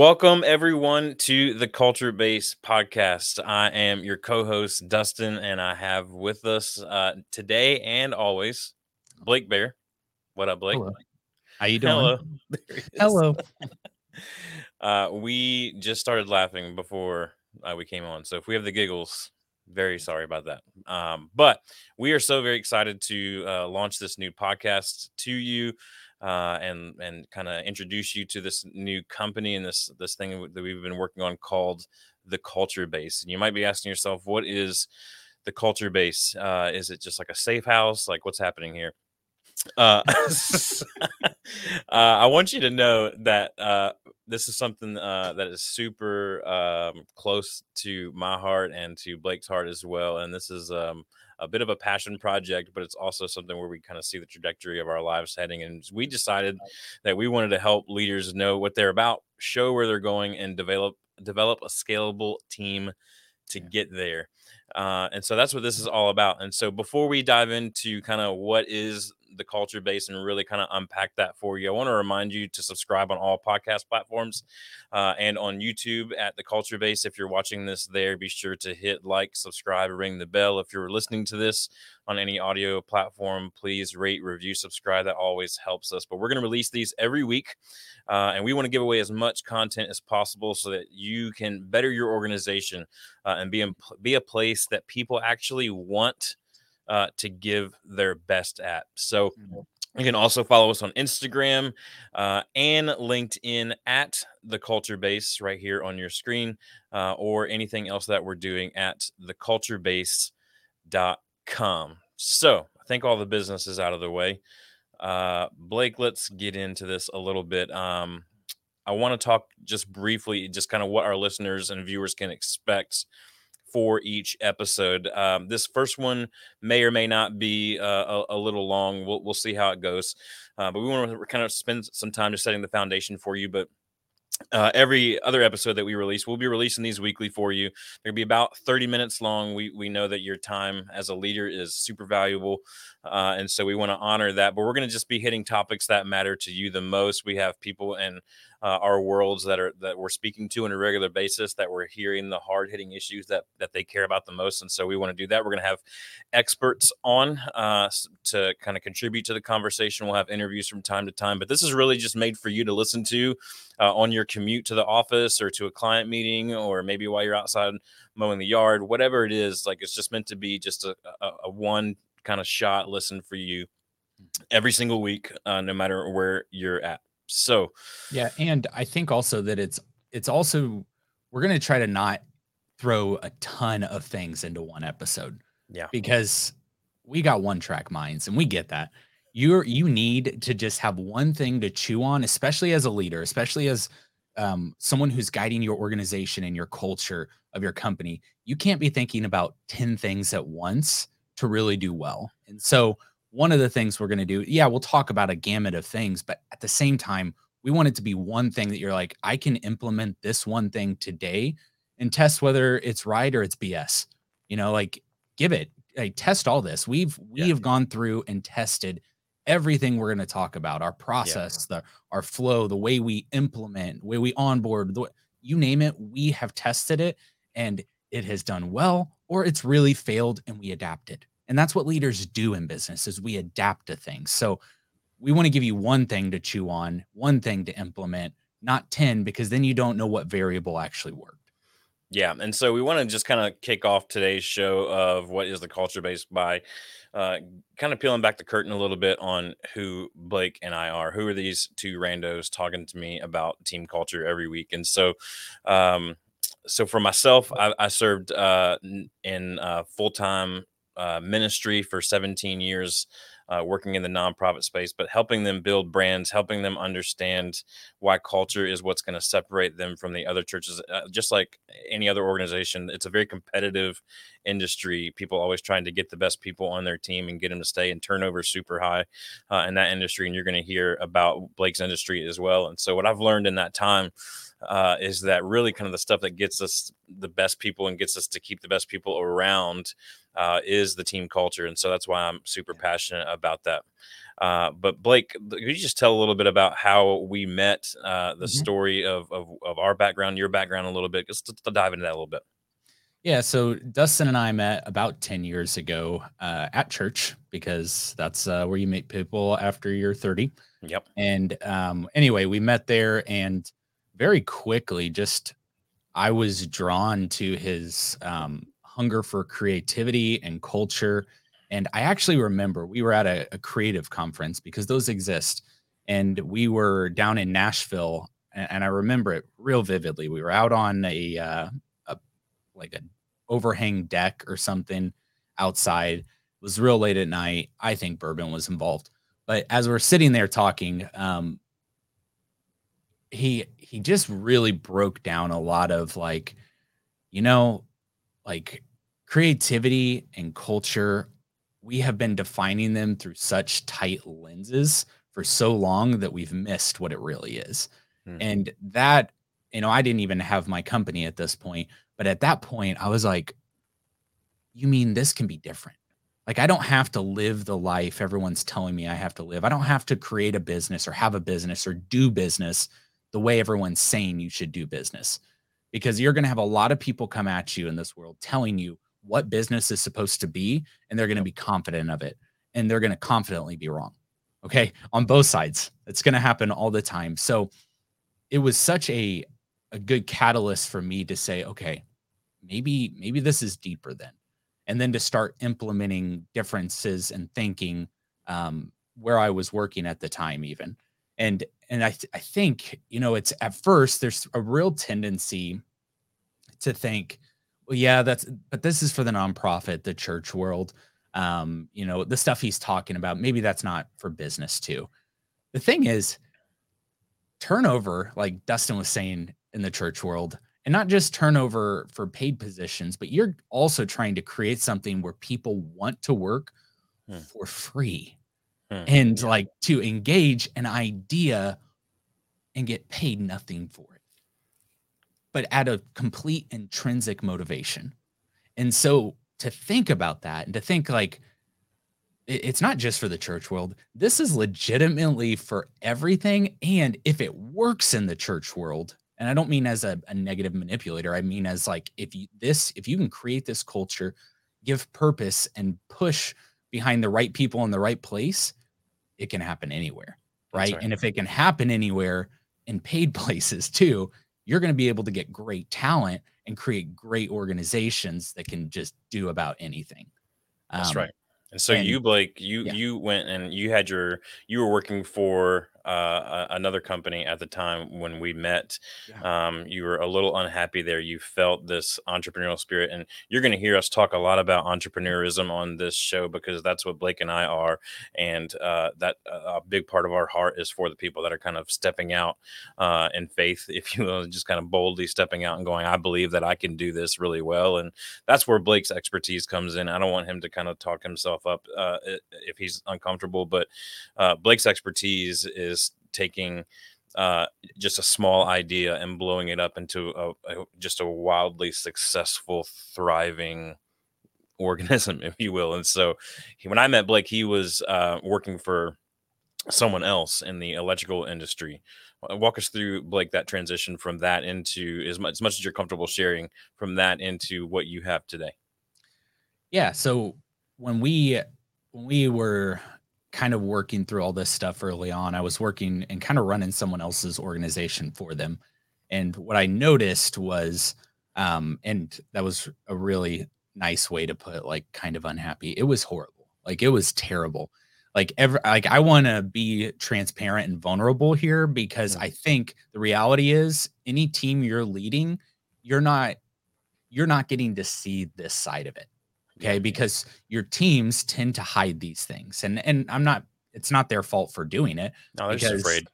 Welcome, everyone, to the Culture Base podcast. I am your co host, Dustin, and I have with us uh, today and always Blake Bear. What up, Blake? Hello. How you doing? Hello. Hello. uh, we just started laughing before uh, we came on. So if we have the giggles, very sorry about that. Um, but we are so very excited to uh, launch this new podcast to you uh, and and kind of introduce you to this new company and this this thing that we've been working on called the Culture Base. And you might be asking yourself, what is the Culture Base? Uh, is it just like a safe house? Like what's happening here? Uh, uh, I want you to know that uh, this is something uh, that is super um, close to my heart and to Blake's heart as well. And this is um, a bit of a passion project, but it's also something where we kind of see the trajectory of our lives heading. And we decided that we wanted to help leaders know what they're about, show where they're going, and develop develop a scalable team to get there. Uh, and so that's what this is all about. And so before we dive into kind of what is the culture base and really kind of unpack that for you. I want to remind you to subscribe on all podcast platforms uh, and on YouTube at the culture base. If you're watching this there, be sure to hit like, subscribe, ring the bell. If you're listening to this on any audio platform, please rate, review, subscribe. That always helps us. But we're going to release these every week. Uh, and we want to give away as much content as possible so that you can better your organization uh, and be, be a place that people actually want uh, to give their best at. So mm-hmm. you can also follow us on Instagram uh, and LinkedIn at the Culture Base right here on your screen, uh, or anything else that we're doing at theculturebase.com. So I think all the business is out of the way. Uh, Blake, let's get into this a little bit. Um, I want to talk just briefly, just kind of what our listeners and viewers can expect for each episode. Um, this first one may or may not be uh, a, a, little long. We'll, we'll see how it goes. Uh, but we want to kind of spend some time just setting the foundation for you. But uh, every other episode that we release, we'll be releasing these weekly for you. They'll be about 30 minutes long. We we know that your time as a leader is super valuable, uh, and so we want to honor that. But we're going to just be hitting topics that matter to you the most. We have people in uh, our worlds that are that we're speaking to on a regular basis that we're hearing the hard hitting issues that that they care about the most and so we want to do that we're going to have experts on uh, to kind of contribute to the conversation we'll have interviews from time to time but this is really just made for you to listen to uh, on your commute to the office or to a client meeting or maybe while you're outside mowing the yard whatever it is like it's just meant to be just a, a, a one kind of shot listen for you every single week uh, no matter where you're at so, yeah, and I think also that it's it's also we're going to try to not throw a ton of things into one episode. Yeah. Because we got one track minds and we get that. You're you need to just have one thing to chew on, especially as a leader, especially as um, someone who's guiding your organization and your culture of your company. You can't be thinking about 10 things at once to really do well. And so one of the things we're going to do, yeah, we'll talk about a gamut of things, but at the same time, we want it to be one thing that you're like, I can implement this one thing today and test whether it's right or it's BS. You know, like give it, like test all this. We've we yeah. have gone through and tested everything we're going to talk about, our process, yeah. the our flow, the way we implement, the way we onboard, the, way, you name it, we have tested it and it has done well or it's really failed and we adapted. And that's what leaders do in business is we adapt to things. So we want to give you one thing to chew on, one thing to implement, not 10 because then you don't know what variable actually worked. Yeah, and so we want to just kind of kick off today's show of what is the culture base by uh, kind of peeling back the curtain a little bit on who Blake and I are. Who are these two randos talking to me about team culture every week? And so, um, so for myself, I, I served uh, in uh, full time uh, ministry for 17 years, uh, working in the nonprofit space, but helping them build brands, helping them understand why culture is what's going to separate them from the other churches. Uh, just like any other organization, it's a very competitive industry. People always trying to get the best people on their team and get them to stay, and turnover super high uh, in that industry. And you're going to hear about Blake's industry as well. And so, what I've learned in that time uh, is that really kind of the stuff that gets us the best people and gets us to keep the best people around uh, is the team culture, and so that's why I'm super passionate about that. Uh, but Blake, could you just tell a little bit about how we met, uh, the mm-hmm. story of, of, of our background, your background, a little bit, just to, dive into that a little bit. Yeah, so Dustin and I met about ten years ago uh, at church because that's uh, where you meet people after you're 30. Yep. And um, anyway, we met there, and very quickly, just I was drawn to his um, hunger for creativity and culture and I actually remember we were at a, a creative conference because those exist. And we were down in Nashville. And, and I remember it real vividly. We were out on a, uh, a like an overhang deck or something outside. It was real late at night. I think bourbon was involved. But as we're sitting there talking, um, he he just really broke down a lot of like, you know, like creativity and culture we have been defining them through such tight lenses for so long that we've missed what it really is. Mm-hmm. And that, you know, I didn't even have my company at this point, but at that point, I was like, you mean this can be different? Like, I don't have to live the life everyone's telling me I have to live. I don't have to create a business or have a business or do business the way everyone's saying you should do business. Because you're going to have a lot of people come at you in this world telling you what business is supposed to be and they're going to be confident of it and they're going to confidently be wrong okay on both sides. It's going to happen all the time. So it was such a a good catalyst for me to say okay maybe maybe this is deeper then and then to start implementing differences and thinking um, where i was working at the time even. And and I, th- I think you know it's at first there's a real tendency to think well, yeah, that's but this is for the nonprofit, the church world. Um, you know, the stuff he's talking about, maybe that's not for business too. The thing is, turnover, like Dustin was saying in the church world, and not just turnover for paid positions, but you're also trying to create something where people want to work hmm. for free hmm. and like to engage an idea and get paid nothing for it but at a complete intrinsic motivation. And so to think about that and to think like it's not just for the church world. This is legitimately for everything. And if it works in the church world, and I don't mean as a, a, negative manipulator, I mean as like if you this, if you can create this culture, give purpose and push behind the right people in the right place, it can happen anywhere. Right? right. And if it can happen anywhere in paid places too, you're going to be able to get great talent and create great organizations that can just do about anything. That's um, right. And so and, you, Blake, you yeah. you went and you had your you were working for uh, another company at the time when we met. Yeah. Um, you were a little unhappy there. You felt this entrepreneurial spirit, and you're going to hear us talk a lot about entrepreneurism on this show because that's what Blake and I are, and uh, that uh, a big part of our heart is for the people that are kind of stepping out uh, in faith, if you will, just kind of boldly stepping out and going, "I believe that I can do this really well," and that's where Blake's expertise comes in. I don't want him to kind of talk himself up uh, if he's uncomfortable, but uh, Blake's expertise is is taking uh, just a small idea and blowing it up into a, a, just a wildly successful, thriving organism, if you will. And so, he, when I met Blake, he was uh, working for someone else in the electrical industry. Uh, walk us through Blake that transition from that into as much as much as you're comfortable sharing from that into what you have today. Yeah. So when we when we were kind of working through all this stuff early on. I was working and kind of running someone else's organization for them. And what I noticed was, um, and that was a really nice way to put like kind of unhappy. It was horrible. Like it was terrible. Like ever like I want to be transparent and vulnerable here because I think the reality is any team you're leading, you're not you're not getting to see this side of it okay because your teams tend to hide these things and and i'm not it's not their fault for doing it no they're just afraid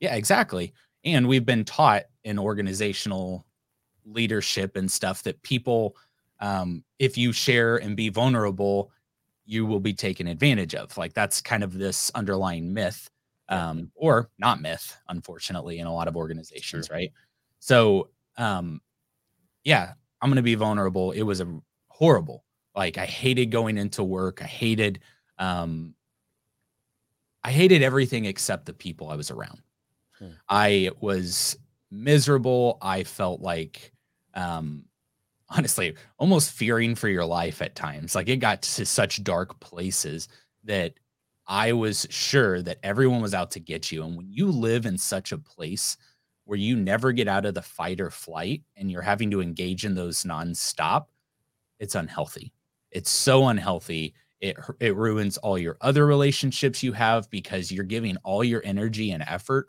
yeah exactly and we've been taught in organizational leadership and stuff that people um, if you share and be vulnerable you will be taken advantage of like that's kind of this underlying myth um, or not myth unfortunately in a lot of organizations sure. right So, um, yeah, I'm gonna be vulnerable. It was a horrible. Like I hated going into work. I hated, um, I hated everything except the people I was around. Hmm. I was miserable. I felt like, um, honestly, almost fearing for your life at times. Like it got to such dark places that I was sure that everyone was out to get you. And when you live in such a place where you never get out of the fight or flight and you're having to engage in those nonstop, it's unhealthy. It's so unhealthy. It, it ruins all your other relationships you have because you're giving all your energy and effort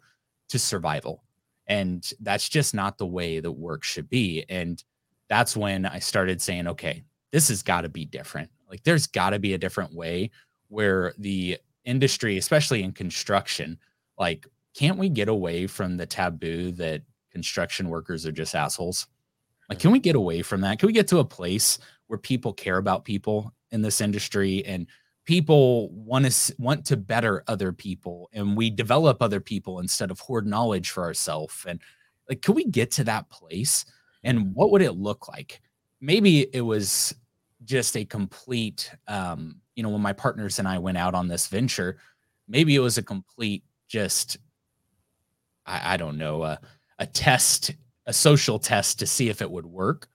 to survival. And that's just not the way that work should be. And that's when I started saying, okay, this has got to be different. Like there's got to be a different way where the industry, especially in construction, like, can't we get away from the taboo that construction workers are just assholes? Like, can we get away from that? Can we get to a place where people care about people in this industry and people want to want to better other people and we develop other people instead of hoard knowledge for ourselves and like can we get to that place and what would it look like maybe it was just a complete um you know, when my partners and I went out on this venture, maybe it was a complete just, I, I don't know, a, a test, a social test to see if it would work.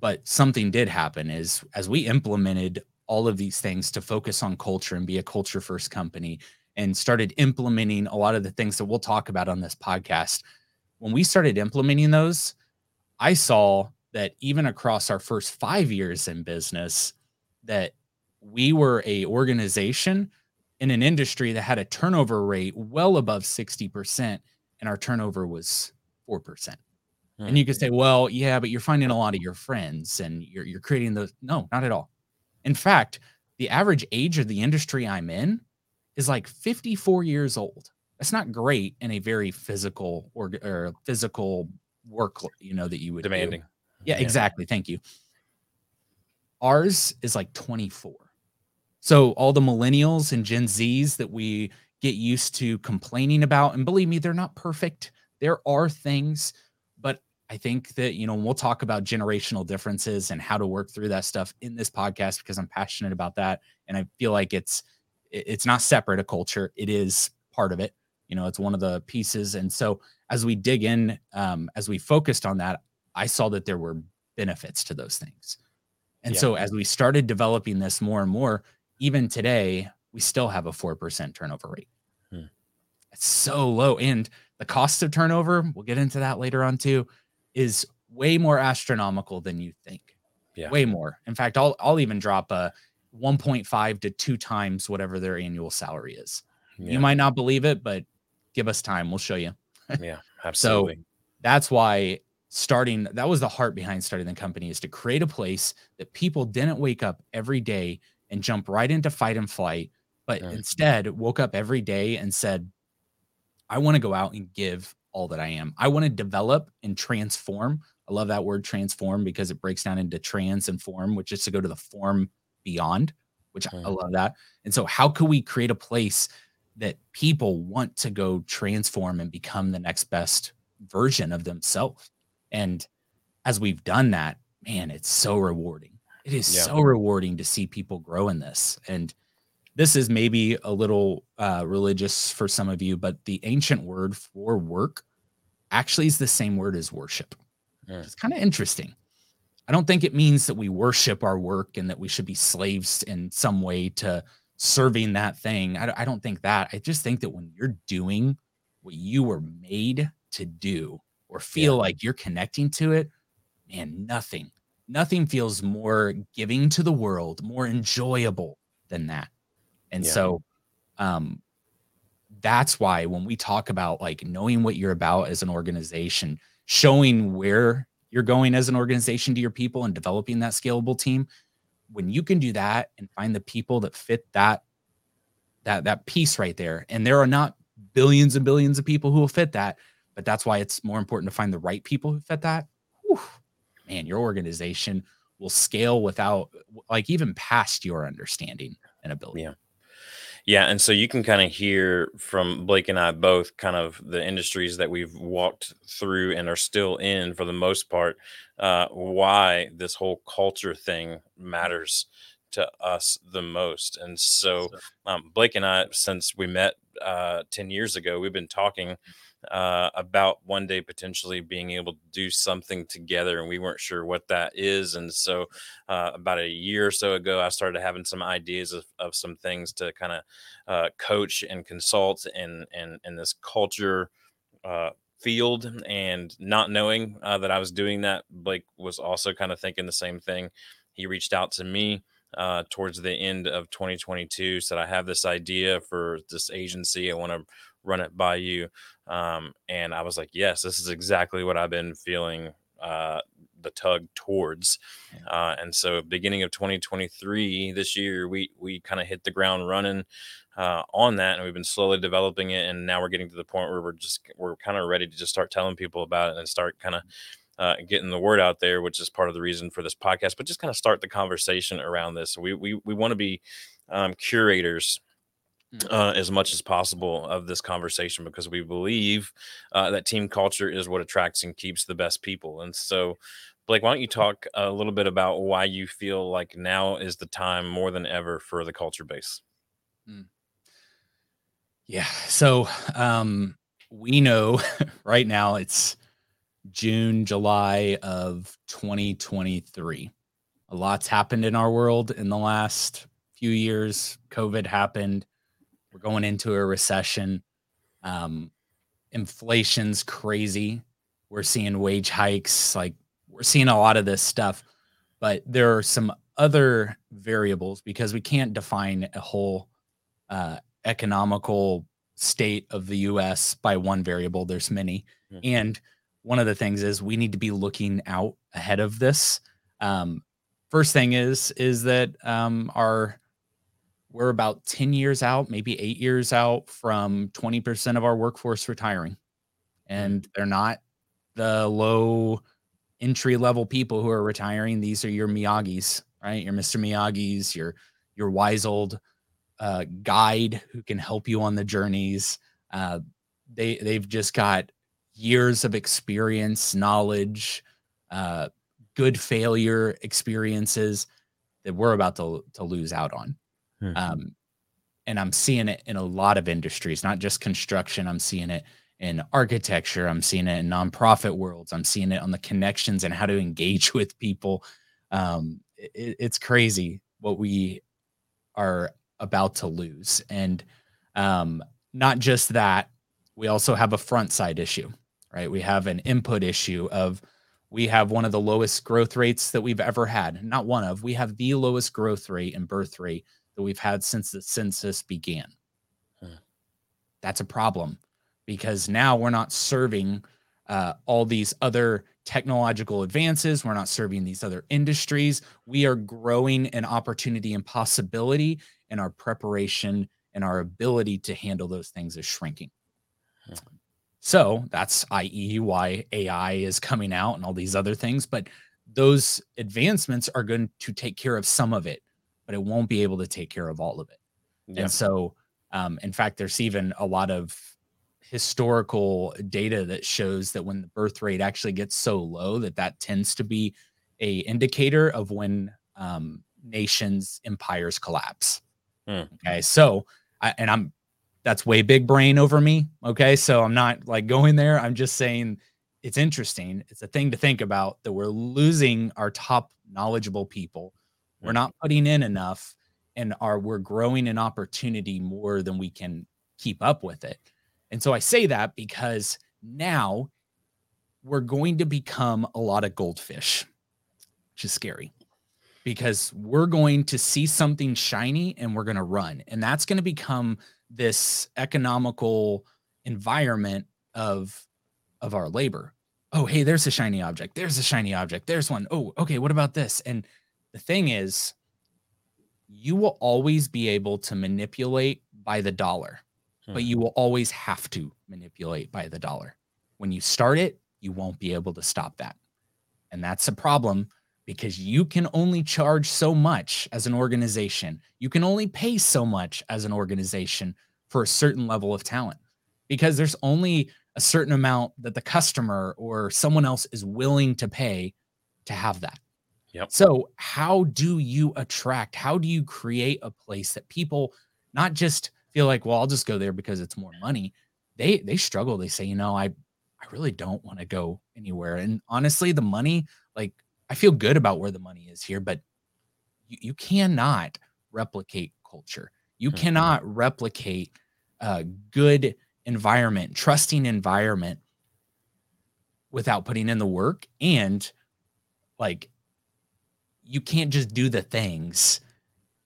But something did happen is as we implemented all of these things to focus on culture and be a culture first company and started implementing a lot of the things that we'll talk about on this podcast. When we started implementing those, I saw that even across our first five years in business, that we were a organization in an industry that had a turnover rate well above 60% and our turnover was 4%. And you mm-hmm. could say, well, yeah, but you're finding a lot of your friends and you're, you're creating those. No, not at all. In fact, the average age of the industry I'm in is like 54 years old. That's not great in a very physical or, or physical work, you know, that you would demanding. Do. Yeah, yeah, exactly. Thank you. Ours is like 24. So all the millennials and Gen Zs that we get used to complaining about, and believe me, they're not perfect. There are things, but I think that, you know, we'll talk about generational differences and how to work through that stuff in this podcast because I'm passionate about that. And I feel like it's, it's not separate a culture. It is part of it. You know, it's one of the pieces. And so as we dig in, um, as we focused on that, I saw that there were benefits to those things. And yeah. so as we started developing this more and more, even today, we still have a 4% turnover rate. Hmm. It's so low. And the cost of turnover, we'll get into that later on too, is way more astronomical than you think. Yeah. Way more. In fact, I'll I'll even drop a 1.5 to 2 times whatever their annual salary is. Yeah. You might not believe it, but give us time, we'll show you. yeah, absolutely. So that's why starting that was the heart behind starting the company is to create a place that people didn't wake up every day and jump right into fight and flight, but right. instead woke up every day and said, I want to go out and give all that I am. I want to develop and transform. I love that word transform because it breaks down into trans and form, which is to go to the form beyond, which I love that. And so, how can we create a place that people want to go transform and become the next best version of themselves? And as we've done that, man, it's so rewarding. It is yeah. so rewarding to see people grow in this. And this is maybe a little uh, religious for some of you, but the ancient word for work actually is the same word as worship. Yeah. It's kind of interesting. I don't think it means that we worship our work and that we should be slaves in some way to serving that thing. I, I don't think that. I just think that when you're doing what you were made to do or feel yeah. like you're connecting to it, man, nothing nothing feels more giving to the world, more enjoyable than that. And yeah. so um that's why when we talk about like knowing what you're about as an organization, showing where you're going as an organization to your people and developing that scalable team, when you can do that and find the people that fit that that that piece right there, and there are not billions and billions of people who will fit that, but that's why it's more important to find the right people who fit that. Whew, man, your organization will scale without like even past your understanding and ability. Yeah. Yeah, and so you can kind of hear from Blake and I both kind of the industries that we've walked through and are still in for the most part, uh, why this whole culture thing matters to us the most. And so um, Blake and I, since we met uh, 10 years ago, we've been talking uh, about one day potentially being able to do something together, and we weren't sure what that is. And so, uh, about a year or so ago, I started having some ideas of, of some things to kind of uh, coach and consult in in, this culture uh, field. And not knowing uh, that I was doing that, Blake was also kind of thinking the same thing. He reached out to me uh, towards the end of 2022 said i have this idea for this agency i want to run it by you. Um, and I was like, yes, this is exactly what I've been feeling uh, the tug towards. Uh, and so, beginning of 2023, this year, we we kind of hit the ground running uh, on that, and we've been slowly developing it. And now we're getting to the point where we're just we're kind of ready to just start telling people about it and start kind of. Uh, getting the word out there, which is part of the reason for this podcast, but just kind of start the conversation around this. We we we want to be um, curators. Uh, as much as possible of this conversation because we believe uh, that team culture is what attracts and keeps the best people. And so, Blake, why don't you talk a little bit about why you feel like now is the time more than ever for the culture base? Mm. Yeah. So, um, we know right now it's June, July of 2023. A lot's happened in our world in the last few years. COVID happened we're going into a recession. Um, inflation's crazy. We're seeing wage hikes. Like we're seeing a lot of this stuff, but there are some other variables because we can't define a whole uh, economical state of the U.S. by one variable. There's many, mm-hmm. and one of the things is we need to be looking out ahead of this. Um, first thing is is that um, our we're about 10 years out, maybe eight years out from 20% of our workforce retiring. And they're not the low entry level people who are retiring. These are your Miyagi's, right? Your Mr. Miyagi's, your your wise old uh, guide who can help you on the journeys. Uh, they they've just got years of experience, knowledge, uh, good failure experiences that we're about to to lose out on. Mm-hmm. Um, and I'm seeing it in a lot of industries, not just construction. I'm seeing it in architecture. I'm seeing it in nonprofit worlds. I'm seeing it on the connections and how to engage with people. Um, it, it's crazy what we are about to lose. And um, not just that, we also have a front side issue, right? We have an input issue of we have one of the lowest growth rates that we've ever had. Not one of, we have the lowest growth rate and birth rate that we've had since the census began. Hmm. That's a problem because now we're not serving uh, all these other technological advances. We're not serving these other industries. We are growing in opportunity and possibility, and our preparation and our ability to handle those things is shrinking. Hmm. So that's i.e. why AI is coming out and all these other things. But those advancements are going to take care of some of it but it won't be able to take care of all of it. Yeah. And so, um, in fact, there's even a lot of historical data that shows that when the birth rate actually gets so low that that tends to be a indicator of when um, nations empires collapse hmm. okay so I, and i'm that's way big brain over me okay so i'm not like going there i'm just saying it's interesting it's a thing to think about that we're losing our top knowledgeable people we're not putting in enough and are we're growing an opportunity more than we can keep up with it. And so I say that because now we're going to become a lot of goldfish, which is scary because we're going to see something shiny and we're going to run. And that's going to become this economical environment of of our labor. Oh, hey, there's a shiny object. There's a shiny object. There's one. Oh, okay, what about this? And the thing is, you will always be able to manipulate by the dollar, hmm. but you will always have to manipulate by the dollar. When you start it, you won't be able to stop that. And that's a problem because you can only charge so much as an organization. You can only pay so much as an organization for a certain level of talent because there's only a certain amount that the customer or someone else is willing to pay to have that. Yep. So, how do you attract? How do you create a place that people not just feel like, well, I'll just go there because it's more money. They they struggle. They say, you know, I I really don't want to go anywhere. And honestly, the money, like I feel good about where the money is here, but you, you cannot replicate culture. You mm-hmm. cannot replicate a good environment, trusting environment without putting in the work and like you can't just do the things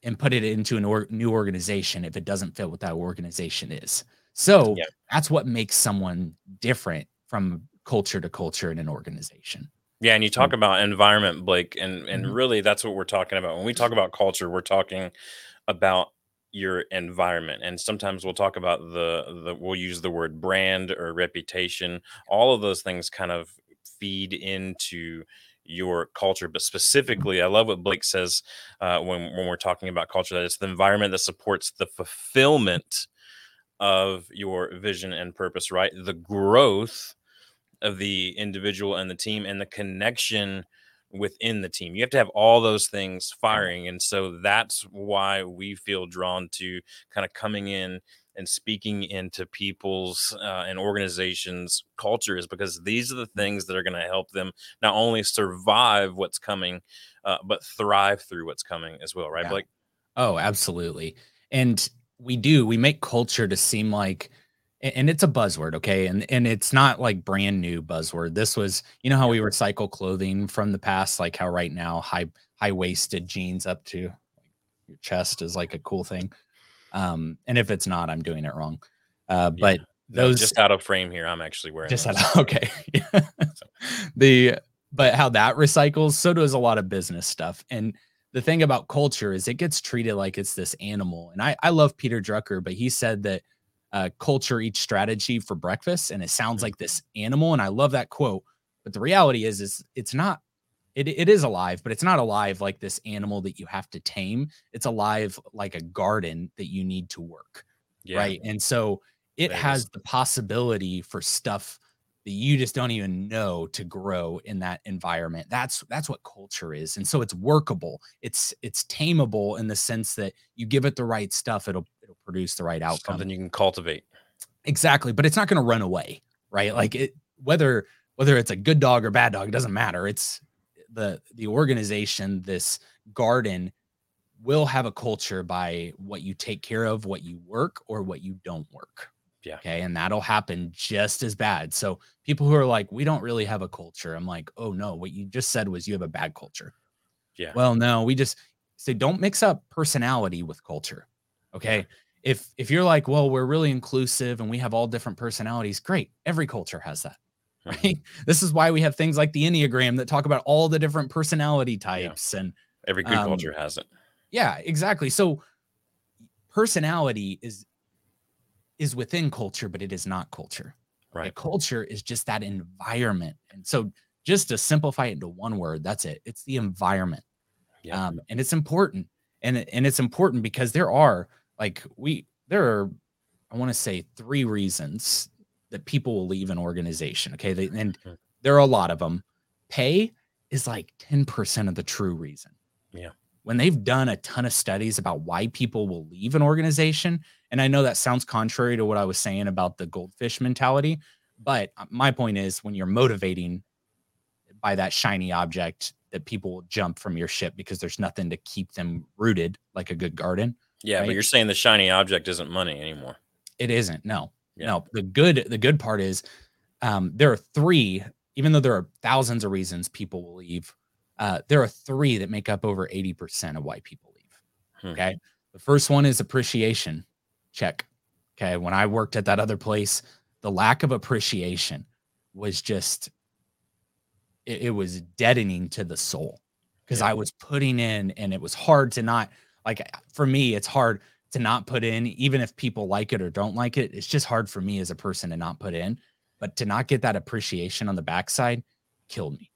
and put it into a or- new organization if it doesn't fit what that organization is. So yeah. that's what makes someone different from culture to culture in an organization. Yeah, and you talk about environment, Blake, and and mm-hmm. really that's what we're talking about. When we talk about culture, we're talking about your environment. And sometimes we'll talk about the the we'll use the word brand or reputation. All of those things kind of feed into your culture but specifically i love what blake says uh, when, when we're talking about culture that it's the environment that supports the fulfillment of your vision and purpose right the growth of the individual and the team and the connection within the team. You have to have all those things firing. And so that's why we feel drawn to kind of coming in and speaking into people's uh, and organizations' cultures because these are the things that are going to help them not only survive what's coming, uh, but thrive through what's coming as well. Right, yeah. Blake? Oh, absolutely. And we do, we make culture to seem like, and it's a buzzword okay and and it's not like brand new buzzword this was you know how we recycle clothing from the past like how right now high high waisted jeans up to your chest is like a cool thing um and if it's not i'm doing it wrong. Uh but yeah. those no, just out of frame here i'm actually wearing just out of, okay. The but how that recycles so does a lot of business stuff. And the thing about culture is it gets treated like it's this animal. And i i love peter drucker but he said that uh, culture eats strategy for breakfast and it sounds mm-hmm. like this animal and i love that quote. But the reality is is it's not it, it is alive but it's not alive like this animal that you have to tame. It's alive like a garden that you need to work yeah. right? And so it has the possibility for stuff that you just don't even know to grow in that environment. That's that's what culture is. And so it's workable. It's it's tameable in the sense that you give it the right stuff it'll it'll produce the right outcome. Something you can cultivate. Exactly but it's not going to run away right? Like it whether whether it's a good dog or bad dog it doesn't matter. It's the the organization this garden will have a culture by what you take care of what you work or what you don't work yeah. Okay. And that'll happen just as bad. So people who are like, we don't really have a culture. I'm like, oh no, what you just said was you have a bad culture. Yeah. Well, no, we just say don't mix up personality with culture. Okay. Yeah. If if you're like, well, we're really inclusive and we have all different personalities, great. Every culture has that. Right. This is why we have things like the Enneagram that talk about all the different personality types. Yeah. And every good um, culture has it. Yeah, exactly. So personality is is within culture, but it is not culture. Right. Culture is just that environment. And so just to simplify it into one word, that's it. It's the environment. Yeah. Um, and it's important. And, and it's important because there are like we there are, I want to say three reasons that people will leave an organization. Okay. They, and mm-hmm. there are a lot of them. Pay is like 10% of the true reason. Yeah. When they've done a ton of studies about why people will leave an organization, and I know that sounds contrary to what I was saying about the goldfish mentality, but uh, my point is when you're motivating by that shiny object that people will jump from your ship because there's nothing to keep them rooted like a good garden. Yeah, right? but you're saying the shiny object isn't money anymore. It isn't. No. Yeah. No. The good the good part is um, there are three, even though there are thousands of reasons people will leave, uh, there are three that make up over 80% of why people leave. Hmm. Okay. The first one is appreciation. Check. Okay. When I worked at that other place, the lack of appreciation was just, it, it was deadening to the soul because yeah. I was putting in and it was hard to not, like, for me, it's hard to not put in, even if people like it or don't like it. It's just hard for me as a person to not put in, but to not get that appreciation on the backside killed me.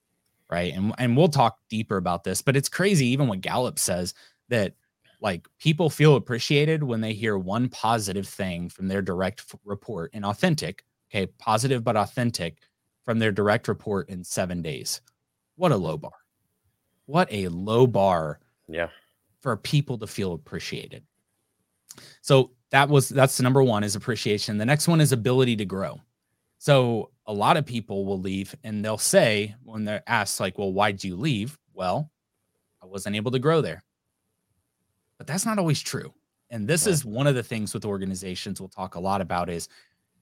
right? And and we'll talk deeper about this, but it's crazy even what Gallup says that like people feel appreciated when they hear one positive thing from their direct f- report and authentic, okay, positive but authentic from their direct report in 7 days. What a low bar. What a low bar Yeah. for people to feel appreciated. So that was that's the number one is appreciation. The next one is ability to grow. So a lot of people will leave and they'll say when they're asked like, "Well, why'd you leave?" Well, I wasn't able to grow there. But that's not always true. And this Right. is one of the things with organizations we'll talk a lot about is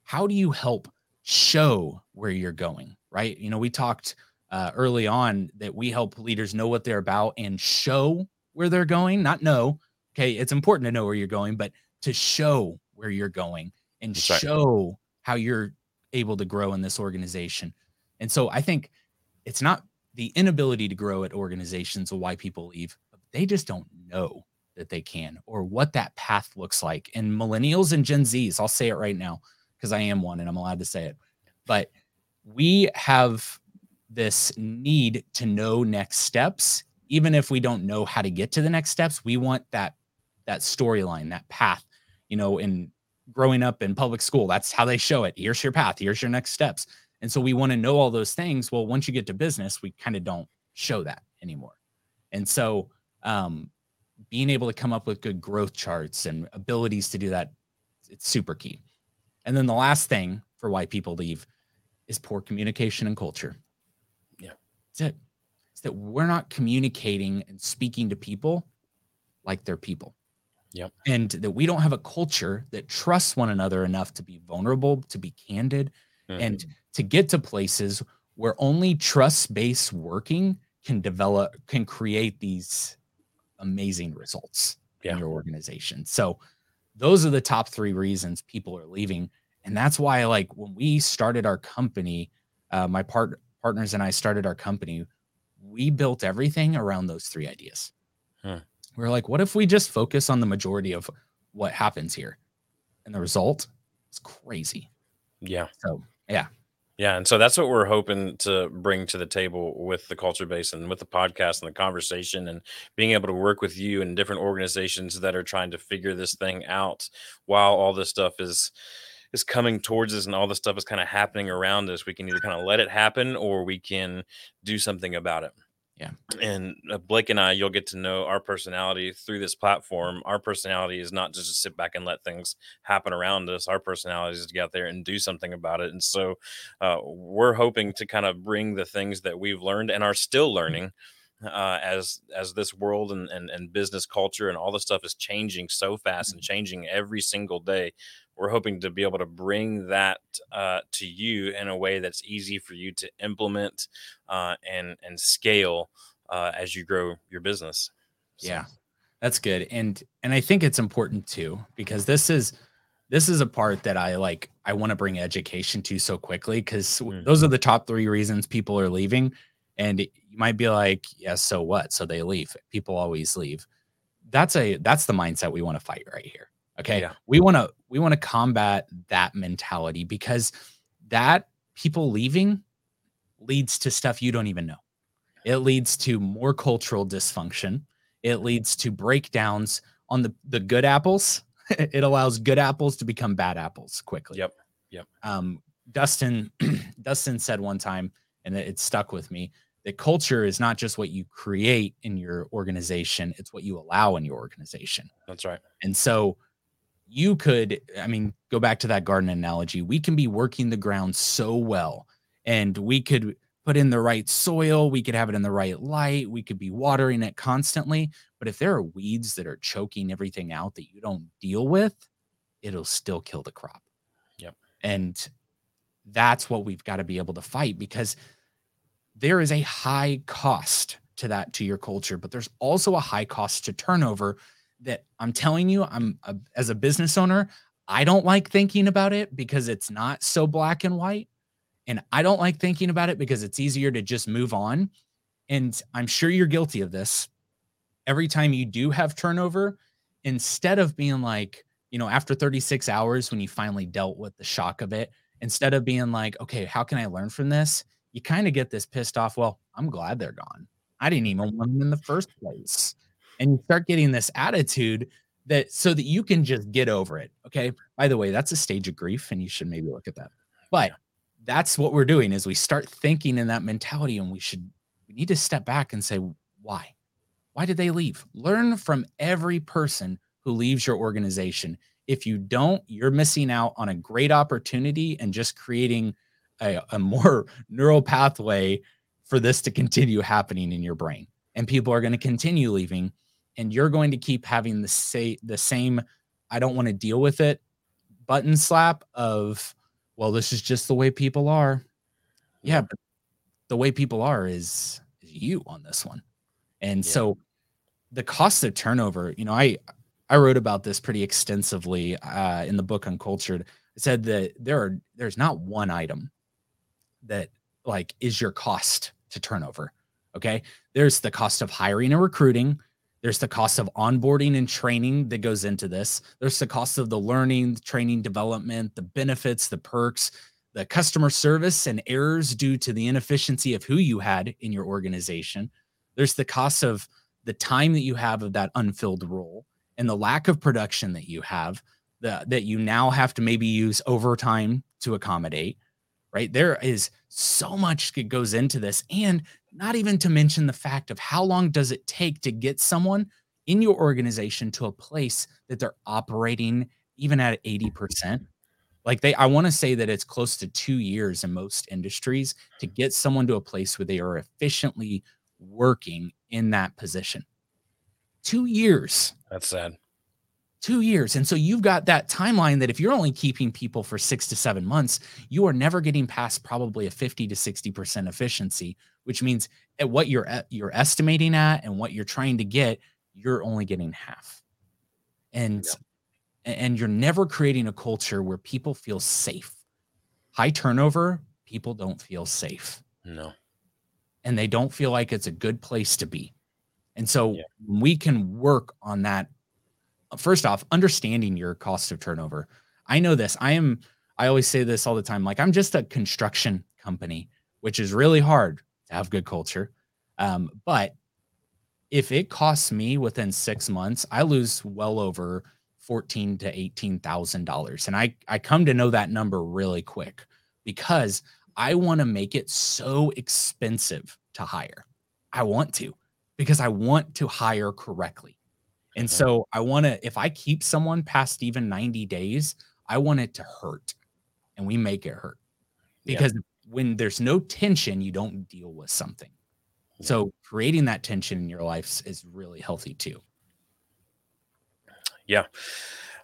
how do you help show where you're going, right? You know, we talked uh, early on that we help leaders know what they're about and show where they're going, not know. Okay, it's important to know where you're going, but to show where you're going and That's right. show how you're able to grow in this organization. And so I think it's not the inability to grow at organizations or why people leave, they just don't know that they can or what that path looks like. And millennials and Gen Zs, I'll say it right now because I am one and I'm allowed to say it. But we have this need to know next steps even if we don't know how to get to the next steps we want that that storyline that path you know in growing up in public school. That's how they show it. Here's your path. Here's your next steps. And so we want to know all those things. Well once you get to business we kind of don't show that anymore. And so um being able to come up with good growth charts and abilities to do that it's super key. And then the last thing for why people leave is poor communication and culture. Yeah. that's it. It's that we're not communicating and speaking to people like they're people Yep. and that we don't have a culture that trusts one another enough to be vulnerable to be candid Mhm. and to get to places where only trust based working can develop can create these amazing results Yeah. in your organization so those are the top three reasons people are leaving and that's why like when we started our company uh, my part partners and i started our company we built everything around those three ideas Hmm. we're like what if we just focus on the majority of what happens here and the result is crazy yeah. so yeah Yeah, and so that's what we're hoping to bring to the table with the culture base and with the podcast and the conversation and being able to work with you and different organizations that are trying to figure this thing out while all this stuff is is coming towards us and all this stuff is kind of happening around us. We can either kind of let it happen or we can do something about it. Yeah. And uh, Blake and I, you'll get to know our personality through this platform. Our personality is not just to sit back and let things happen around us. Our personality is to get out there and do something about it. And so uh, we're hoping to kind of bring the things that we've learned and are still learning uh, as as this world and, and and business culture and all this stuff is changing so fast and changing every single day we're hoping to be able to bring that uh, to you in a way that's easy for you to implement uh, and and scale uh, as you grow your business So, Yeah, that's good. And and I think it's important too because this is this is a part that I like I want to bring education to so quickly because Mhm. those are the top three reasons people are leaving. And you might be like, yeah, so what? So they leave. People always leave. That's a that's the mindset we want to fight right here. Okay. Yeah. We want to we want to combat that mentality because that people leaving leads to stuff you don't even know. It leads to more cultural dysfunction. It leads to breakdowns on the the good apples. it allows good apples to become bad apples quickly. Yep. Yep. Um, Dustin Dustin said one time, and it, it stuck with me, that culture is not just what you create in your organization; it's what you allow in your organization. that's right And so you could, I mean, go back to that garden analogy. We can be working the ground so well, and we could put in the right soil, we could have it in the right light, we could be watering it constantly. But if there are weeds that are choking everything out that you don't deal with, it'll still kill the crop. Yep. And that's what we've got to be able to fight because there is a high cost to that to your culture, but there's also a high cost to turnover that I'm telling you, I'm a, as a business owner, I don't like thinking about it because it's not so black and white. And I don't like thinking about it because it's easier to just move on. And I'm sure you're guilty of this. Every time you do have turnover, instead of being like, you know, after 36 hours, when you finally dealt with the shock of it, instead of being like, okay, how can I learn from this? You kind of get this pissed off. Well, I'm glad they're gone. I didn't even want them in the first place. And you start getting this attitude that so that you can just get over it. Okay. By the way, that's a stage of grief, and you should maybe look at that. But that's what we're doing is we start thinking in that mentality, and we should we need to step back and say, why? Why did they leave? Learn from every person who leaves your organization. If you don't, you're missing out on a great opportunity and just creating a, a more neural pathway for this to continue happening in your brain. And people are going to continue leaving and you're going to keep having the say the same I don't want to deal with it button slap of well this is just the way people are. Yeah, but the way people are is, is you on this one. And yeah. so the cost of turnover, you know, I I wrote about this pretty extensively uh, in the book Uncultured. I said that there are there's not one item that like is your cost to turnover. Okay. There's the cost of hiring and recruiting. There's the cost of onboarding and training that goes into this. There's the cost of the learning, training, development, the benefits, the perks, the customer service and errors due to the inefficiency of who you had in your organization. There's the cost of the time that you have of that unfilled role and the lack of production that you have the, that you now have to maybe use overtime to accommodate right? There is so much that goes into this. And not even to mention the fact of how long does it take to get someone in your organization to a place that they're operating even at 80%. Like they, I want to say that it's close to two years in most industries to get someone to a place where they are efficiently working in that position. Two years. That's sad two years. And so you've got that timeline that if you're only keeping people for six to seven months, you are never getting past probably a 50 to 60% efficiency, which means at what you're you're estimating at and what you're trying to get, you're only getting half. And yeah. and you're never creating a culture where people feel safe. High turnover, people don't feel safe. No. And they don't feel like it's a good place to be. And so yeah. we can work on that first off, understanding your cost of turnover. I know this. I am, I always say this all the time. Like, I'm just a construction company, which is really hard to have good culture. Um, but if it costs me within six months, I lose well over fourteen to eighteen thousand dollars, and I I come to know that number really quick because I want to make it so expensive to hire. I want to because I want to hire correctly. And mm-hmm. so I want to, if I keep someone past even 90 days, I want it to hurt and we make it hurt because yeah. when there's no tension, you don't deal with something. Yeah. So creating that tension in your life is really healthy too. Yeah.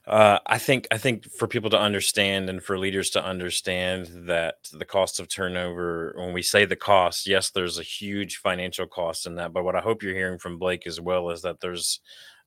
Uh, I think I think for people to understand and for leaders to understand that the cost of turnover, when we say the cost, yes, there's a huge financial cost in that. But what I hope you're hearing from Blake as well is that there's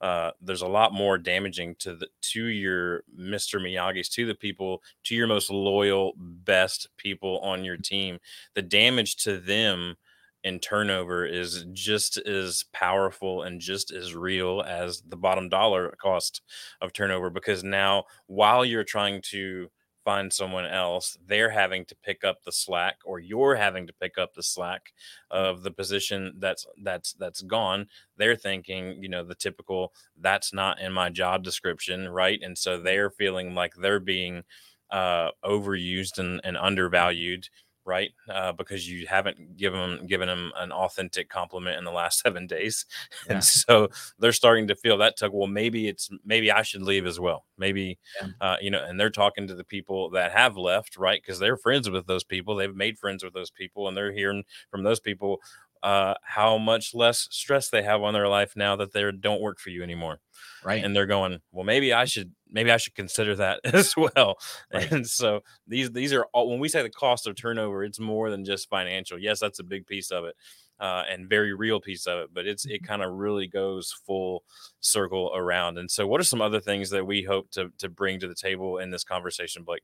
uh, there's a lot more damaging to the to your Mr. Miyagi's, to the people, to your most loyal, best people on your team. The damage to them in turnover is just as powerful and just as real as the bottom dollar cost of turnover because now while you're trying to find someone else, they're having to pick up the slack, or you're having to pick up the slack of the position that's that's that's gone. They're thinking, you know, the typical that's not in my job description, right? And so they're feeling like they're being uh, overused and, and undervalued right? Uh, because you haven't given them given them an authentic compliment in the last seven days, yeah. and so they're starting to feel that tug. Well, maybe it's maybe I should leave as well. Maybe yeah. uh, you know, and they're talking to the people that have left, right? Because they're friends with those people. They've made friends with those people, and they're hearing from those people uh, how much less stress they have on their life now that they don't work for you anymore. Right. And they're going, well, maybe I should, maybe I should consider that as well. Right. And so these, these are all, when we say the cost of turnover, it's more than just financial. Yes, that's a big piece of it. Uh, and very real piece of it, but it's it mm-hmm. kind of really goes full circle around. And so, what are some other things that we hope to to bring to the table in this conversation, Blake?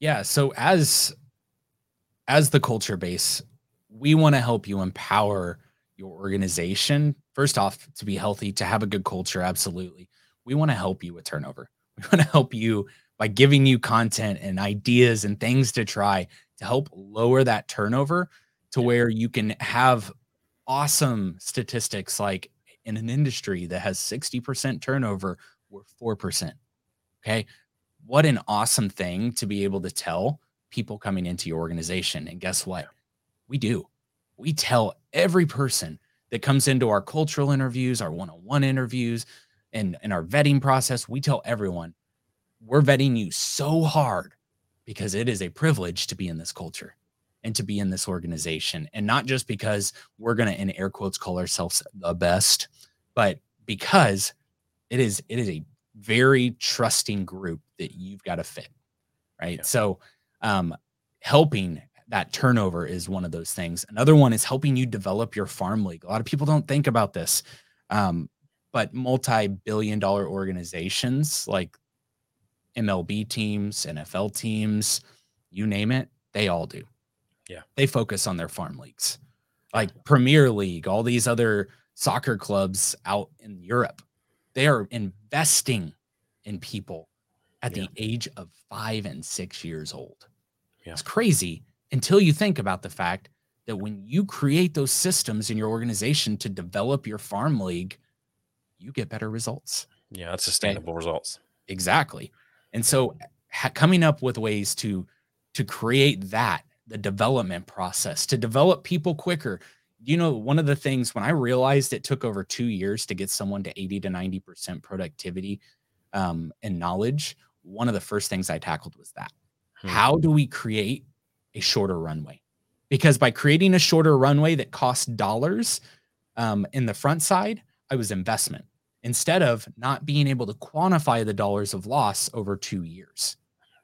Yeah. So as as the culture base, we want to help you empower your organization first off to be healthy to have a good culture absolutely we want to help you with turnover we want to help you by giving you content and ideas and things to try to help lower that turnover to where you can have awesome statistics like in an industry that has 60% turnover, we're 4%. Okay. What an awesome thing to be able to tell people coming into your organization. And guess what? We do. We tell every person that comes into our cultural interviews, our one on one interviews, and, and our vetting process, we tell everyone we're vetting you so hard because it is a privilege to be in this culture and to be in this organization. And not just because we're going to, in air quotes, call ourselves the best, but because it is, it is a very trusting group that you've got to fit. Right. Yeah. So, um, helping that turnover is one of those things. Another one is helping you develop your farm league. A lot of people don't think about this. Um, but multi-billion dollar organizations like MLB teams, NFL teams, you name it, they all do. Yeah. They focus on their farm leagues. Like Premier League, all these other soccer clubs out in Europe, they are investing in people at yeah. the age of five and six years old. Yeah. It's crazy until you think about the fact that when you create those systems in your organization to develop your farm league, you get better results. Yeah, that's sustainable okay? results. Exactly. And so ha- coming up with ways to to create that the development process to develop people quicker. You know, one of the things when I realized it took over 2 years to get someone to 80 to 90% productivity um, and knowledge, one of the first things I tackled was that. Hmm. How do we create a shorter runway? Because by creating a shorter runway that costs dollars um, in the front side, I was investment instead of not being able to quantify the dollars of loss over two years.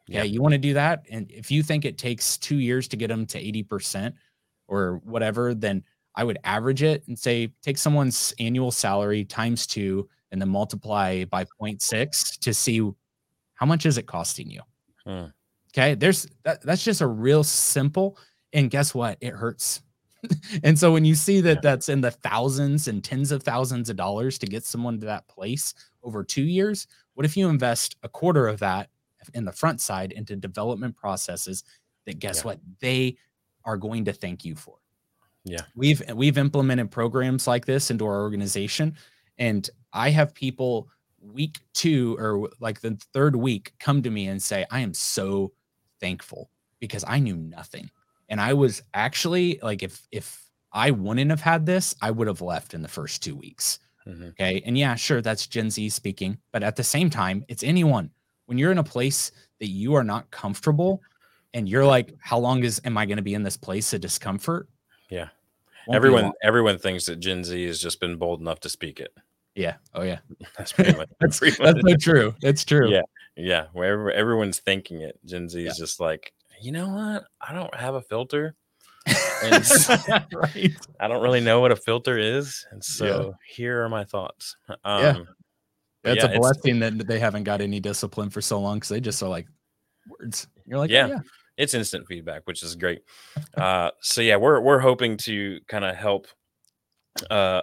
Yeah, you want to do that. And if you think it takes two years to get them to 80% or whatever, then I would average it and say take someone's annual salary times two and then multiply by 0.6 to see how much is it costing you. Hmm. Okay. There's that, that's just a real simple. And guess what? It hurts and so when you see that yeah. that's in the thousands and tens of thousands of dollars to get someone to that place over two years, what if you invest a quarter of that in the front side into development processes that guess yeah. what they are going to thank you for? Yeah. We've we've implemented programs like this into our organization and I have people week 2 or like the third week come to me and say I am so thankful because I knew nothing and I was actually like, if if I wouldn't have had this, I would have left in the first two weeks. Mm-hmm. Okay. And yeah, sure, that's Gen Z speaking, but at the same time, it's anyone. When you're in a place that you are not comfortable and you're like, how long is am I going to be in this place of discomfort? Yeah. everyone everyone thinks that Gen Z has just been bold enough to speak it. Yeah. Oh yeah. That's pretty much that's, pretty much that's so true. It's true. Yeah. Yeah. Wherever everyone's thinking it, Gen Z yeah. is just like, you know what? I don't have a filter. And right. I don't really know what a filter is. And so yeah. here are my thoughts. Um, yeah. It's yeah, a blessing that they haven't got any discipline for so long because they just are like words. You're like, yeah. Oh, yeah. It's instant feedback, which is great. Uh, so yeah, we're we're hoping to kind of help uh,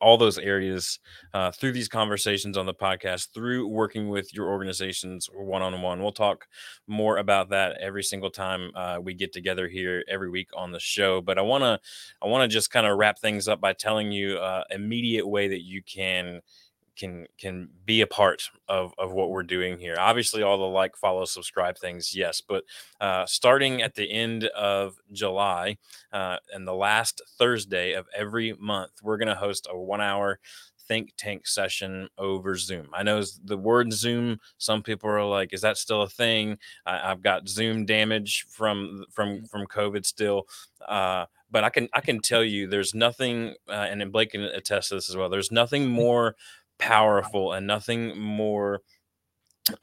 all those areas uh, through these conversations on the podcast, through working with your organizations one on one. We'll talk more about that every single time uh, we get together here every week on the show. But I want to, I want to just kind of wrap things up by telling you uh, immediate way that you can can can be a part of of what we're doing here. Obviously, all the like, follow, subscribe things, yes. But uh, starting at the end of July uh, and the last Thursday of every month, we're going to host a one hour think tank session over Zoom. I know the word Zoom. Some people are like, "Is that still a thing?" I, have got Zoom damage from from from COVID still. Uh, but I can I can tell you, there's nothing, uh, and Blake can attest to this as well. There's nothing more powerful and nothing more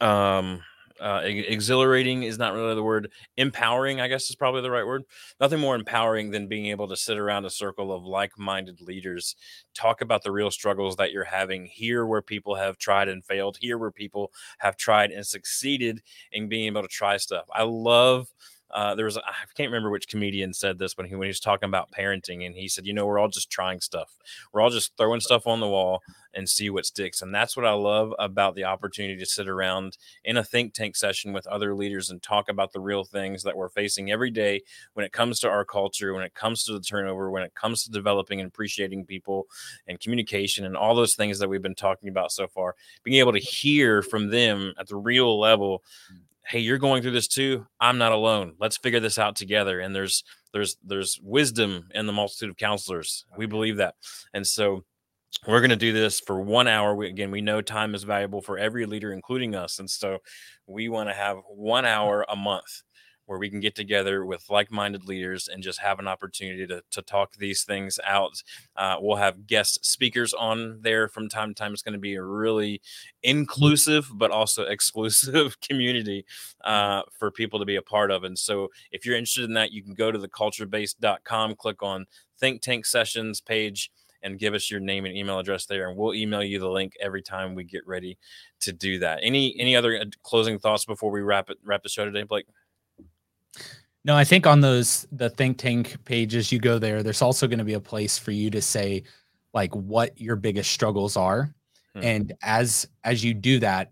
um uh, exhilarating is not really the word. Empowering, I guess, is probably the right word. Nothing more empowering than being able to sit around a circle of like minded leaders, talk about the real struggles that you're having, hear where people have tried and failed, hear where people have tried and succeeded in being able to try stuff. I love uh, there was I can't remember which comedian said this when he when he was talking about parenting, and he said, you know, we're all just trying stuff. We're all just throwing stuff on the wall and see what sticks. And that's what I love about the opportunity to sit around in a think tank session with other leaders and talk about the real things that we're facing every day when it comes to our culture, when it comes to the turnover, when it comes to developing and appreciating people and communication and all those things that we've been talking about so far. Being able to hear from them at the real level hey you're going through this too i'm not alone let's figure this out together and there's there's there's wisdom in the multitude of counselors we believe that and so we're going to do this for one hour we, again we know time is valuable for every leader including us and so we want to have one mm. hour a month where we can get together with like-minded leaders and just have an opportunity to, to talk these things out. Uh, we'll have guest speakers on there from time to time. It's going to be a really inclusive but also exclusive community uh, for people to be a part of. And so if you're interested in that you can go to theculturebase.com click on think tank sessions page and give us your name and email address there and we'll email you the link every time we get ready to do that. Any any other uh, closing thoughts before we wrap it wrap the show today blake no, I think on those the think tank pages you go there, there's also going to be a place for you to say like what your biggest struggles are. Hmm. And as as you do that,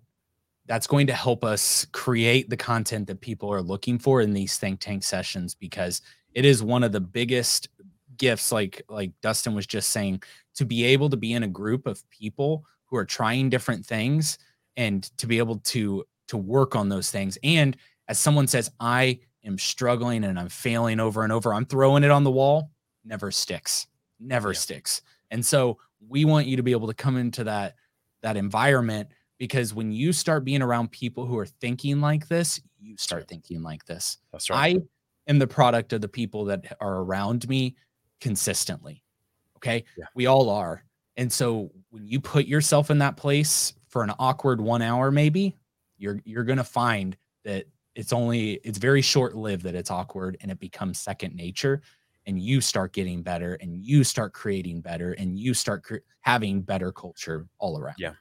that's going to help us create the content that people are looking for in these think tank sessions because it is one of the biggest gifts like like Dustin was just saying to be able to be in a group of people who are trying different things and to be able to to work on those things and as someone says I am struggling and I'm failing over and over, I'm throwing it on the wall, never sticks, never yeah. sticks. And so we want you to be able to come into that that environment because when you start being around people who are thinking like this, you start thinking like this. That's right. I am the product of the people that are around me consistently. Okay? Yeah. We all are. And so when you put yourself in that place for an awkward 1 hour maybe, you're you're going to find that it's only it's very short lived that it's awkward and it becomes second nature and you start getting better and you start creating better and you start cre- having better culture all around yeah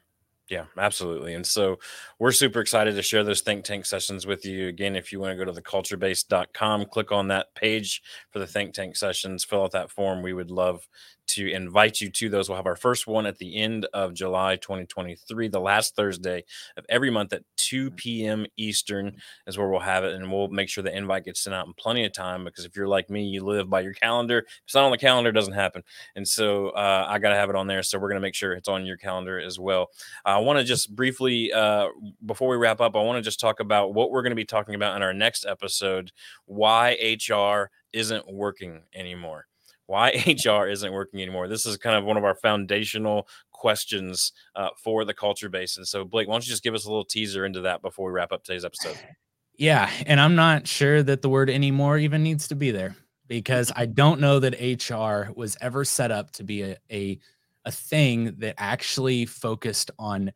yeah, absolutely. And so we're super excited to share those think tank sessions with you. Again, if you want to go to the culturebase.com, click on that page for the think tank sessions, fill out that form. We would love to invite you to those. We'll have our first one at the end of July 2023, the last Thursday of every month at 2 p.m. Eastern is where we'll have it. And we'll make sure the invite gets sent out in plenty of time because if you're like me, you live by your calendar. If it's not on the calendar, it doesn't happen. And so uh, I got to have it on there. So we're going to make sure it's on your calendar as well. I want to just briefly, uh, before we wrap up, I want to just talk about what we're going to be talking about in our next episode why HR isn't working anymore why HR isn't working anymore. This is kind of one of our foundational questions uh, for the culture base. And so, Blake, why don't you just give us a little teaser into that before we wrap up today's episode? Yeah. And I'm not sure that the word anymore even needs to be there because I don't know that HR was ever set up to be a, a, a thing that actually focused on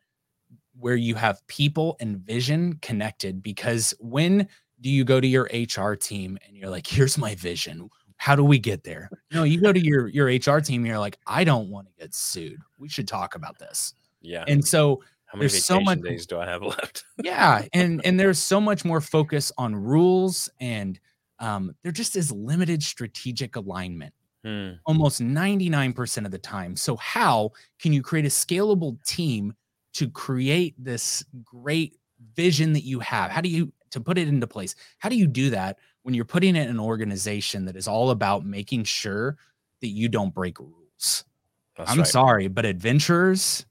where you have people and vision connected. Because when do you go to your HR team and you're like, here's my vision? How do we get there? No, you go to your your HR team, you're like, I don't want to get sued. We should talk about this. Yeah. And so how many there's so much days do I have left? yeah, and and there's so much more focus on rules and um, there just is limited strategic alignment. Hmm. Almost 99% of the time. So how can you create a scalable team to create this great vision that you have? How do you to put it into place? How do you do that when you're putting it in an organization that is all about making sure that you don't break rules. That's I'm right. sorry, but adventurers,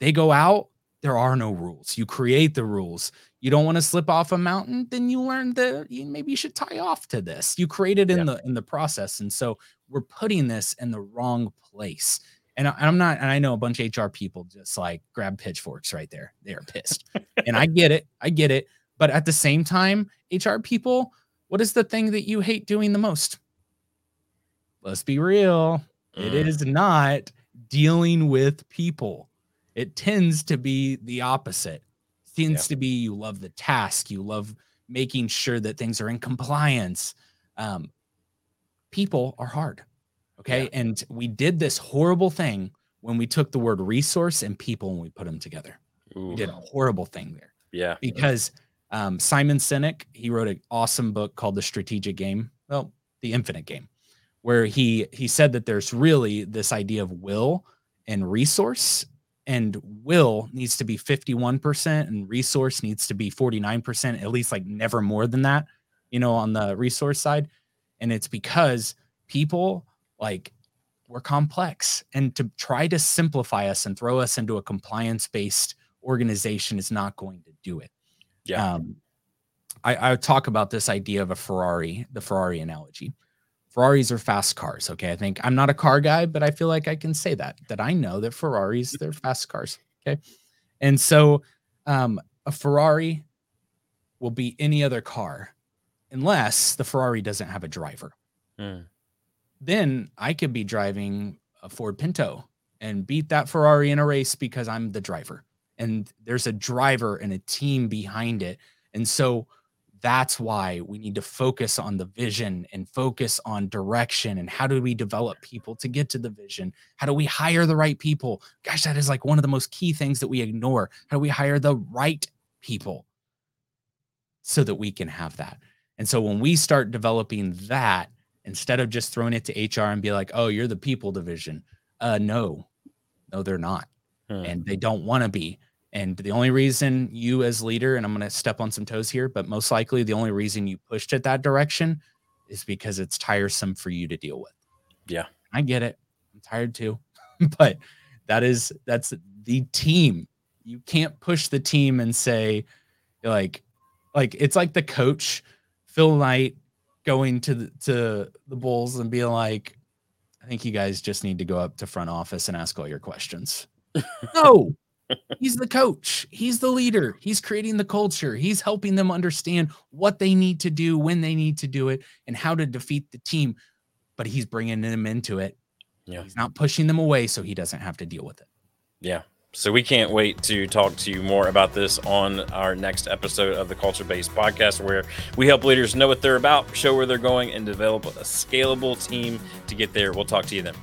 they go out, there are no rules. You create the rules. You don't want to slip off a mountain, then you learn that you, maybe you should tie off to this. You create it in yeah. the in the process. And so we're putting this in the wrong place. And I, I'm not, and I know a bunch of HR people just like grab pitchforks right there. They are pissed. and I get it. I get it. But at the same time, HR people, what is the thing that you hate doing the most? Let's be real. Mm. It is not dealing with people. It tends to be the opposite. It tends yeah. to be you love the task, you love making sure that things are in compliance. Um, people are hard. Okay. Yeah. And we did this horrible thing when we took the word resource and people and we put them together. Ooh. We did a horrible thing there. Yeah. Because Um, Simon Sinek, he wrote an awesome book called The Strategic Game. Well, The Infinite Game, where he he said that there's really this idea of will and resource, and will needs to be 51% and resource needs to be 49%, at least like never more than that, you know, on the resource side. And it's because people like we're complex and to try to simplify us and throw us into a compliance based organization is not going to do it. Yeah. Um, I, I talk about this idea of a Ferrari, the Ferrari analogy. Ferraris are fast cars. Okay. I think I'm not a car guy, but I feel like I can say that, that I know that Ferraris, they're fast cars. Okay. And so um, a Ferrari will be any other car unless the Ferrari doesn't have a driver. Hmm. Then I could be driving a Ford Pinto and beat that Ferrari in a race because I'm the driver. And there's a driver and a team behind it. And so that's why we need to focus on the vision and focus on direction and how do we develop people to get to the vision? How do we hire the right people? Gosh that is like one of the most key things that we ignore. How do we hire the right people so that we can have that? And so when we start developing that instead of just throwing it to hr and be like oh you're the people division uh no no they're not. Hmm. and they don't want to be and the only reason you, as leader, and I'm going to step on some toes here, but most likely the only reason you pushed it that direction is because it's tiresome for you to deal with. Yeah. I get it. I'm tired too. but that is, that's the team. You can't push the team and say, like, like it's like the coach, Phil Knight, going to the, to the Bulls and being like, I think you guys just need to go up to front office and ask all your questions. no, he's the coach he's the leader he's creating the culture he's helping them understand what they need to do when they need to do it and how to defeat the team but he's bringing them into it Yeah. he's not pushing them away so he doesn't have to deal with it Yeah. So we can't wait to talk to you more about this on our next episode of the Culture Base Podcast, where we help leaders know what they're about, show where they're going, and develop a scalable team to get there. We'll talk to you then.